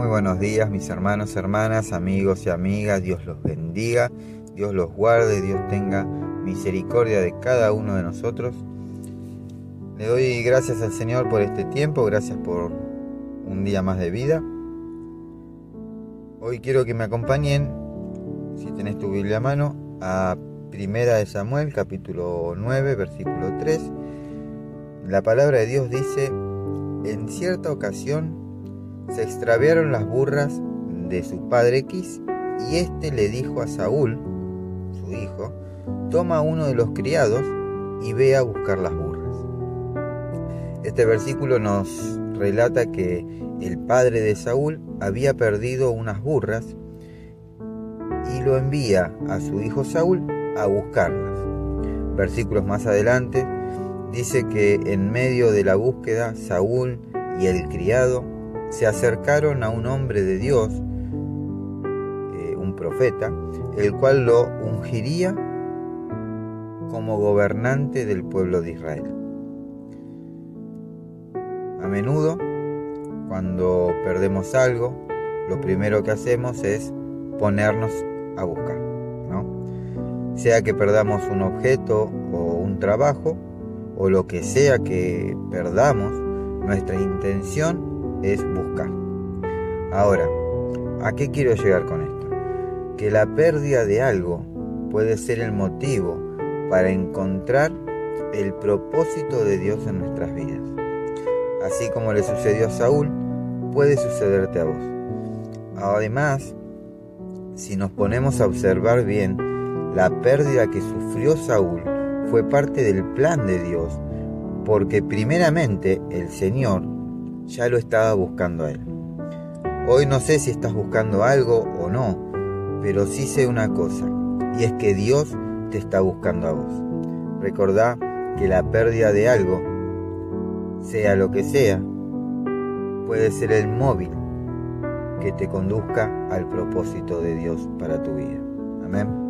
Muy buenos días mis hermanos, hermanas, amigos y amigas. Dios los bendiga, Dios los guarde, Dios tenga misericordia de cada uno de nosotros. Le doy gracias al Señor por este tiempo, gracias por un día más de vida. Hoy quiero que me acompañen, si tenés tu Biblia a mano, a Primera de Samuel, capítulo 9, versículo 3. La palabra de Dios dice, en cierta ocasión se extraviaron las burras de su padre Quis y éste le dijo a Saúl, su hijo, toma uno de los criados y ve a buscar las burras. Este versículo nos relata que el padre de Saúl había perdido unas burras y lo envía a su hijo Saúl a buscarlas. Versículos más adelante dice que en medio de la búsqueda Saúl y el criado se acercaron a un hombre de Dios, eh, un profeta, el cual lo ungiría como gobernante del pueblo de Israel. A menudo, cuando perdemos algo, lo primero que hacemos es ponernos a buscar, ¿no? Sea que perdamos un objeto o un trabajo, o lo que sea que perdamos, nuestra intención es buscar. Ahora, ¿a qué quiero llegar con esto? Que la pérdida de algo puede ser el motivo para encontrar el propósito de Dios en nuestras vidas. Así como le sucedió a Saúl, puede sucederte a vos. Además, si nos ponemos a observar bien, la pérdida que sufrió Saúl fue parte del plan de Dios, porque primeramente el Señor ya lo estaba buscando a él. Hoy no sé si estás buscando algo o no, pero sí sé una cosa, y es que Dios te está buscando a vos. Recordá que la pérdida de algo, sea lo que sea, puede ser el móvil que te conduzca al propósito de Dios para tu vida. Amén.